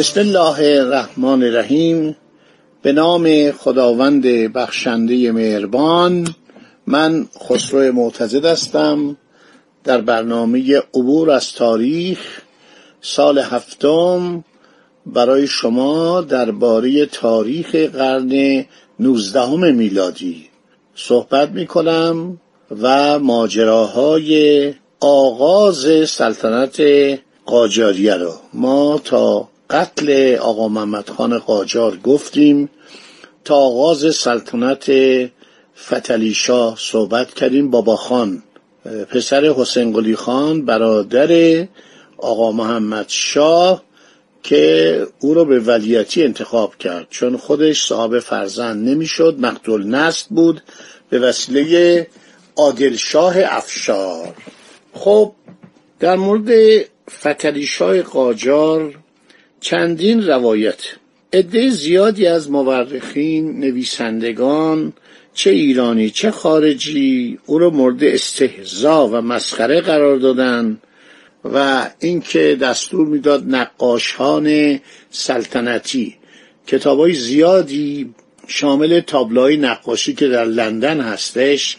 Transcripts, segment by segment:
بسم الله الرحمن الرحیم. به نام خداوند بخشنده مهربان من خسرو معتزد هستم. در برنامه عبور از تاریخ سال هفتم برای شما درباره تاریخ قرن نوزدهم میلادی صحبت می کنم و ماجراهای آغاز سلطنت قاجاریه رو. ما تا قتل آقا محمد خان قاجار گفتیم. تا آغاز سلطنت فتلی شاه صحبت کردیم. بابا خان پسر حسین قلی خان برادر آقا محمد شاه که او را به ولیتی انتخاب کرد. چون خودش صاحب فرزند نمی‌شد مقتول نست بود به وسیله عادل شاه افشار. خب در مورد فتلی شاه قاجار چندین روایت. عده زیادی از مورخین نویسندگان چه ایرانی چه خارجی او را مورد استهزا و مسخره قرار دادن و اینکه دستور می‌داد نقاشان سلطنتی. کتابای زیادی شامل تابلوهای نقاشی که در لندن هستش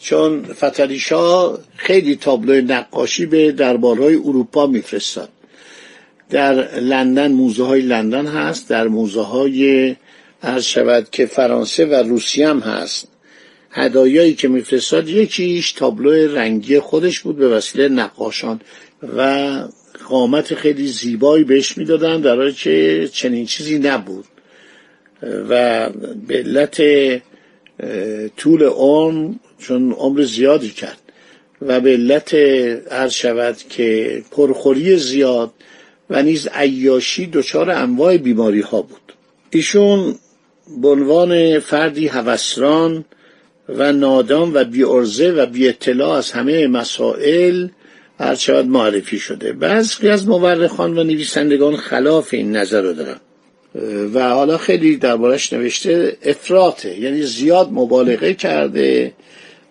چون فتلی خیلی تابلوی نقاشی به دربارهای اروپا میفرستاد. در لندن موزه های لندن هست. در موزه های عرض شود که فرانسه و روسیه هم هست. هدایایی که میفرستاد یکیش تابلو رنگی خودش بود به وسیله نقاشان و قامت خیلی زیبایی بهش می‌دادن در حالی که چنین چیزی نبود. و به علت طول عمر چون عمر زیادی کرد و به علت عرض شود که پرخوری زیاد و نیز عیاشی دچار انواع بیماری ها بود. ایشون به عنوان فردی هوسران و نادان و بیارزه و بی اطلاع از همه مسائل هرچقدر معرفی شده. بعضی از مورخان و نویسندگان خلاف این نظر رو دارن. و حالا خیلی دربارش نوشته افراطه یعنی زیاد مبالغه کرده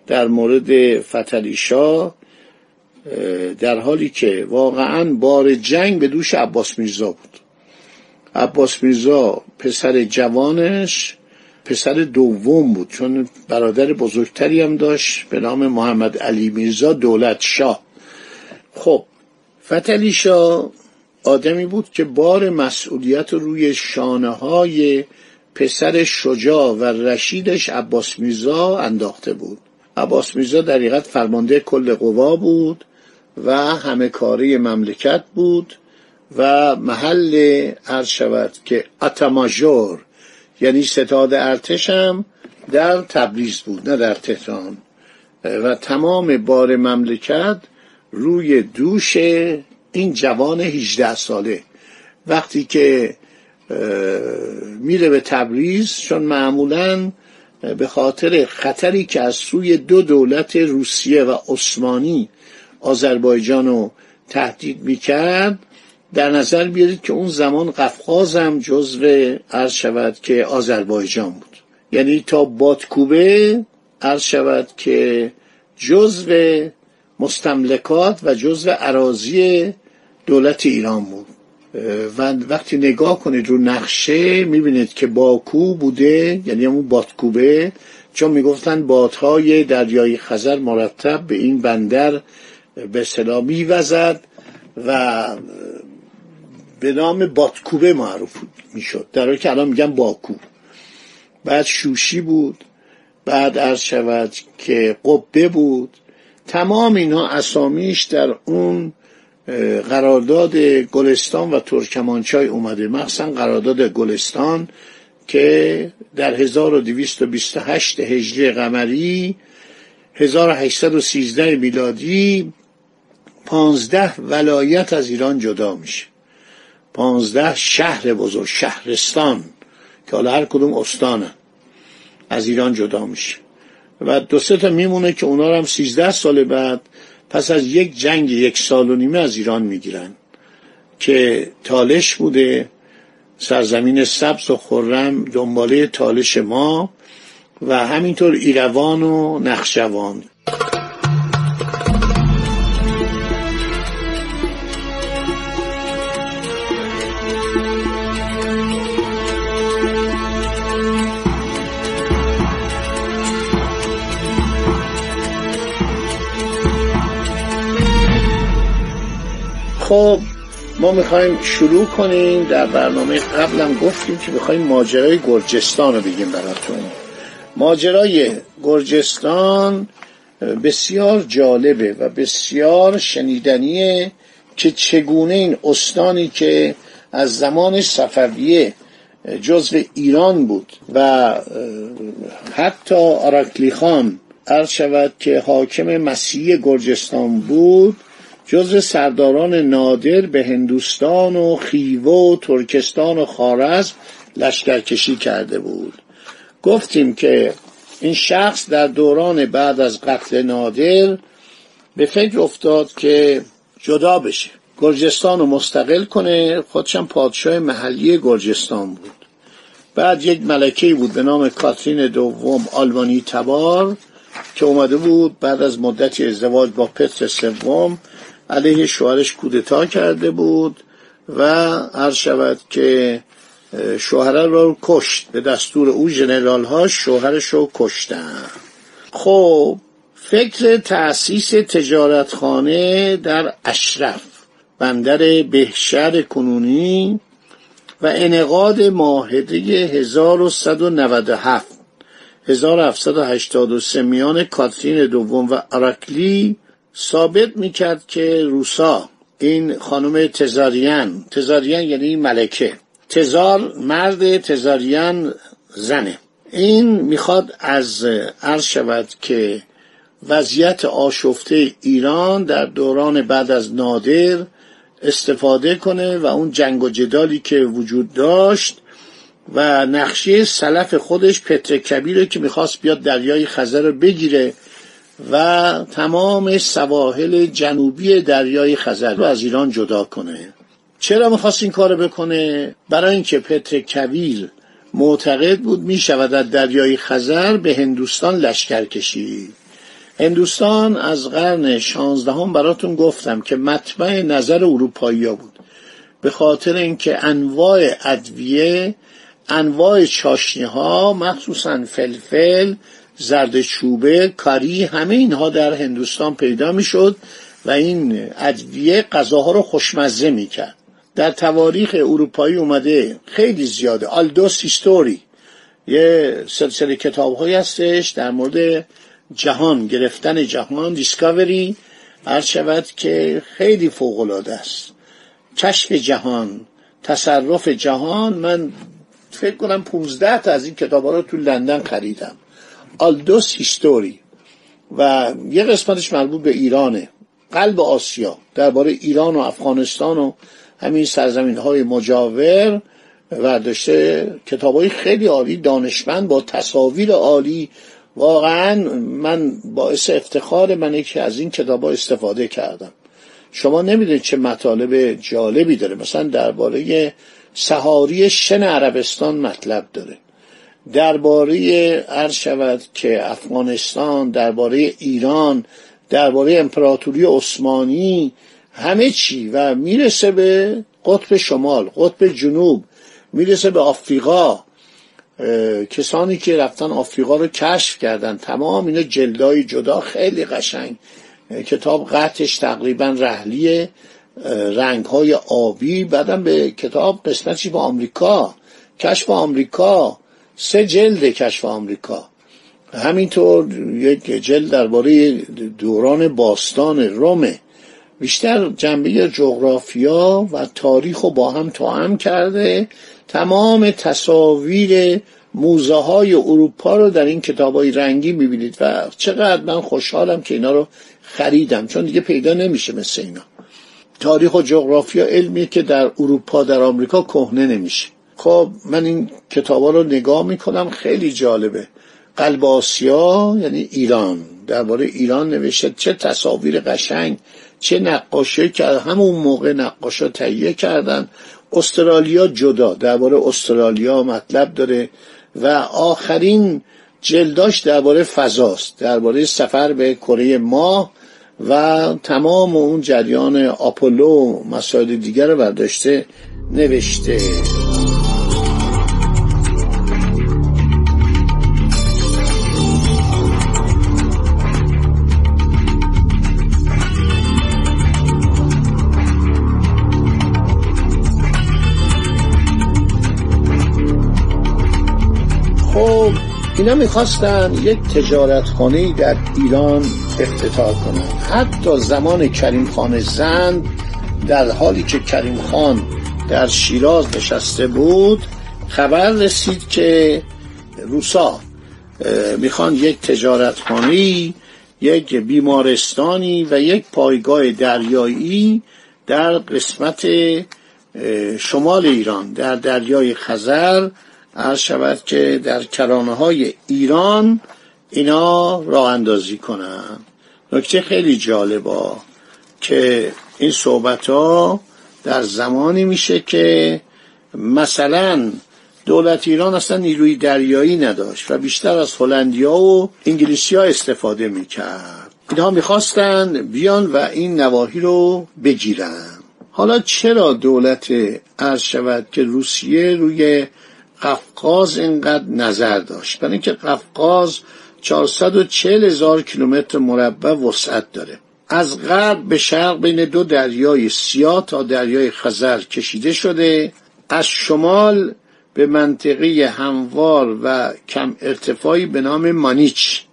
در مورد فتلیشا در حالی که واقعا بار جنگ به دوش عباس میرزا بود. عباس میرزا پسر جوانش پسر دوم بود چون برادر بزرگتری هم داشت به نام محمد علی میرزا دولت شاه. خب فتلی شاه آدمی بود که بار مسئولیت روی شانه های پسر شجاع و رشیدش عباس میرزا انداخته بود. عباس میرزا در حقیقت فرمانده کل قوا بود. و همه کاری مملکت بود و محل عرض شود که اتماژور یعنی ستاد ارتش هم در تبریز بود نه در تهران. و تمام بار مملکت روی دوش این جوان 18 ساله. وقتی که میره به تبریز چون معمولا به خاطر خطری که از سوی دو دولت روسیه و عثمانی آذربایجان رو تهدید می‌کرد. در نظر بیارید که اون زمان قفقاز هم جزو عرض شود که آذربایجان بود. یعنی تا بادکوبه عرض شود که جزو مستملکات و جزو عراضی دولت ایران بود. و وقتی نگاه کنید رو نقشه می‌بینید که باکو بوده یعنی همون بادکوبه چون می‌گفتن بادهای دریای خزر مرتب به این بندر به صلاح میوزد و به نام بادکوبه معروف می‌شد. در حالی که الان میگن باکو. بعد شوشی بود بعد عرض شود که قبه بود. تمام اینها اسامیش در اون قرارداد گلستان و ترکمانچای اومده. مخصوصا قرارداد گلستان که در 1228 هجری قمری 1813 میلادی پانزده ولایت از ایران جدا میشه. پانزده شهر بزرگ شهرستان که حالا هر کدوم استانه از ایران جدا میشه. و دو سه تا میمونه که اونا هم سیزده سال بعد پس از یک جنگ یک سال و نیمه از ایران می‌گیرن که تالش بوده سرزمین سبز و خرم دنباله تالش ما و همینطور ایروان و نخشوان خب ما می‌خوایم شروع کنیم. در برنامه قبلم گفتیم که می‌خوایم ماجرای گرجستان رو بگیم براتون. ماجرای گرجستان بسیار جالبه و بسیار شنیدنیه که چگونه این استانی که از زمان صفویه جزو ایران بود و حتی آراکلی خان عرض شود که حاکم مسیحی گرجستان بود جزو سرداران نادر به هندوستان و خیوه و ترکستان و خارزم لشکرکشی کرده بود. گفتیم که این شخص در دوران بعد از قتل نادر به فکر افتاد که جدا بشه. گرجستان رو مستقل کنه خودشم پادشاه محلی گرجستان بود. بعد یک ملکه بود به نام کاترین دوم آلمانی تبار که اومده بود بعد از مدتی ازدواج با پتر سوم علیه شوهرش کودتا کرده بود و عرض شود که شوهره رو کشت. به دستور او جنرال ها شوهرش رو کشتن. خب فکر تأسیس تجارتخانه در اشرف بندر بهشهر کنونی و انقاد ماهده 1197 1783 میان کاترین دوم و اراکلی ثابت می‌کرد که روسا این خانم تزاریان تزاریان یعنی ملکه. تزار مرد تزاریان زنه. این می‌خواد از عرض شود که وضعیت آشفته ایران در دوران بعد از نادر استفاده کنه و اون جنگ و جدالی که وجود داشت و نقشه سلف خودش پتر کبیره که می‌خواست بیاد دریای خزر رو بگیره و تمام سواحل جنوبی دریای خزر رو از ایران جدا کنه. چرا می‌خواست این کار بکنه؟ برای اینکه پتر کویل معتقد بود می‌شود در دریای خزر به هندوستان لشکر کشید. هندوستان از قرن شانزدهم براتون گفتم که مطمع نظر اروپایی بود. به خاطر اینکه انواع ادویه انواع چاشنی ها مخصوصا فلفل زرد چوبه کاری همه اینها در هندوستان پیدا می‌شد و این ادویه غذاها رو خوشمزه می‌کرد. در تواریخ اروپایی اومده خیلی زیاده. آلدوس هیستوری یه سلسله کتاب های هستش در مورد جهان گرفتن جهان دیسکاوری. عرض شود که خیلی فوق العاده است. کشف جهان تصرف جهان من فکر کنم 15 تا از این کتاب ها رو تو لندن خریدم. آلدوس هیستوری و یه قسمتش مربوط به ایرانه. قلب آسیا. درباره ایران و افغانستان و همین سرزمین های مجاور و داشته کتاب های خیلی عالی دانشمند با تصاویر عالی. واقعا من باعث افتخار منه که از این کتاب استفاده کردم. شما نمی‌دونید چه مطالب جالبی داره. مثلا درباره سهاری شن عربستان مطلب داره. درباره عرض شود که افغانستان درباره ایران درباره امپراتوری عثمانی همه چی و می‌رسه به قطب شمال قطب جنوب می‌رسه به آفریقا. کسانی که رفتن آفریقا رو کشف کردن. تمام اینا جلدای جدا خیلی قشنگ. کتاب قطعش تقریبا رحلیه. رنگ های آبی بعدم به کتاب قسمتش با آمریکا. کشف آمریکا. سه جلد کشف آمریکا. همینطور یک جلد درباره دوران باستان رومه بیشتر جنبه جغرافیا و تاریخ رو با هم توام کرده. تمام تصاویر موزه های اروپا رو در این کتاب های رنگی می‌بینید و چقدر من خوشحالم که اینا رو خریدم چون دیگه پیدا نمیشه مثل اینا. تاریخ و جغرافیا علمیه که در اروپا در آمریکا کهنه نمیشه. خب من این کتابا رو نگاه می‌کنم خیلی جالبه. قلب آسیا یعنی ایران. درباره ایران نوشته چه تصاویر قشنگ چه نقاشی که همون موقع نقاشا تهیه کردن. استرالیا جدا. درباره استرالیا مطلب داره. و آخرین جلداش درباره فضاست درباره سفر به کره ماه و تمام اون جریان آپولو مسائل دیگر رو برداشته نوشته. اینا می‌خواستن یک تجارتخانه در ایران افتتاح کنند حتی زمان کریم خان زند در حالی که کریم خان در شیراز نشسته بود خبر رسید که روسا می‌خوان یک تجارتخانه یک بیمارستانی و یک پایگاه دریایی در قسمت شمال ایران در دریای خزر عرض شود که در کرانه های ایران اینا راه اندازی کنن. نکته خیلی جالبا که این صحبت ها در زمانی میشه که مثلا دولت ایران اصلا نیروی دریایی نداشت و بیشتر از هلندیا و انگلیسی استفاده می‌کرد. اینها می‌خواستن بیان و این نواحی رو بگیرن. حالا چرا دولت عرض شود که روسیه روی قفقاز اینقدر نظر داشت. برای اینکه قفقاز 440 هزار کیلومتر مربع وسعت داره. از غرب به شرق بین دو دریای سیاه تا دریای خزر کشیده شده. از شمال به منطقه هموار و کم ارتفاعی به نام مانیچ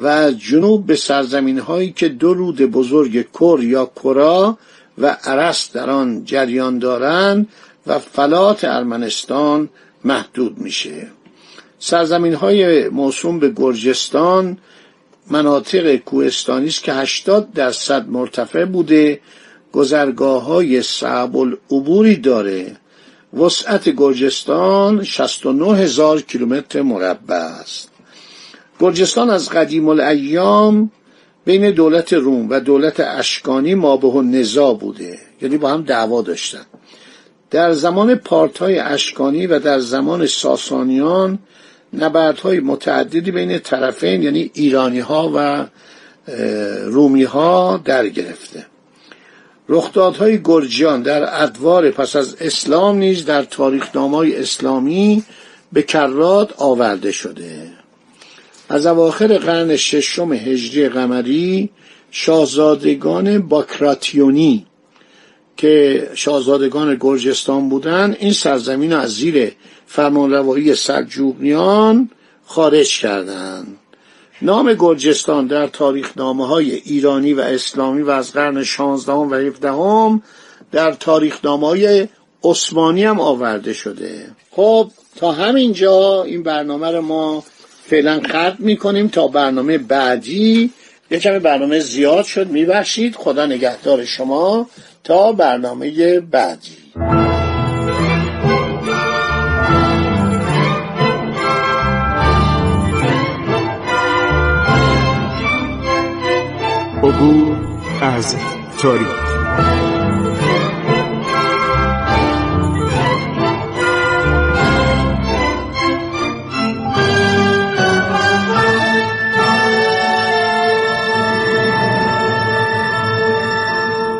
و جنوب به سرزمین هایی که دو رود بزرگ کر یا کرا و عرس در آن جریان دارند و فلات ارمنستان محدود میشه. سرزمین های موسوم به گرجستان مناطق کوهستانی است که 80 درصد مرتفع بوده. گذرگاه های صعب العبوری داره. وسعت گرجستان 69 هزار کیلومتر مربع است. گرجستان از قدیم الایام بین دولت روم و دولت اشکانی ما به نزا بوده. یعنی با هم دعوا داشتن. در زمان پارتای اشکانی و در زمان ساسانیان نبردهای متعددی بین طرفین یعنی ایرانی ها و رومی ها در گرفته. رخدادهای گرجیان در ادوار پس از اسلام نیز در تاریخنامه اسلامی به کرات آورده شده. از اواخر قرن ششم هجری قمری شاهزادگان باکراتیونی که شاهزادگان گرجستان بودند این سرزمین از زیر فرمانروایی سلجوقیان خارج کردند نام گرجستان در تاریخ نامه های ایرانی و اسلامی و از قرن 16 و 17 در تاریخ نامه های عثمانی هم آورده شده. خب تا همینجا این برنامه رو ما فعلا خرد می‌کنیم تا برنامه بعدی. یه برنامه زیاد شد میبخشید. خدا نگهدار شما. تا برنامه بعدی. عبور از تاریخ.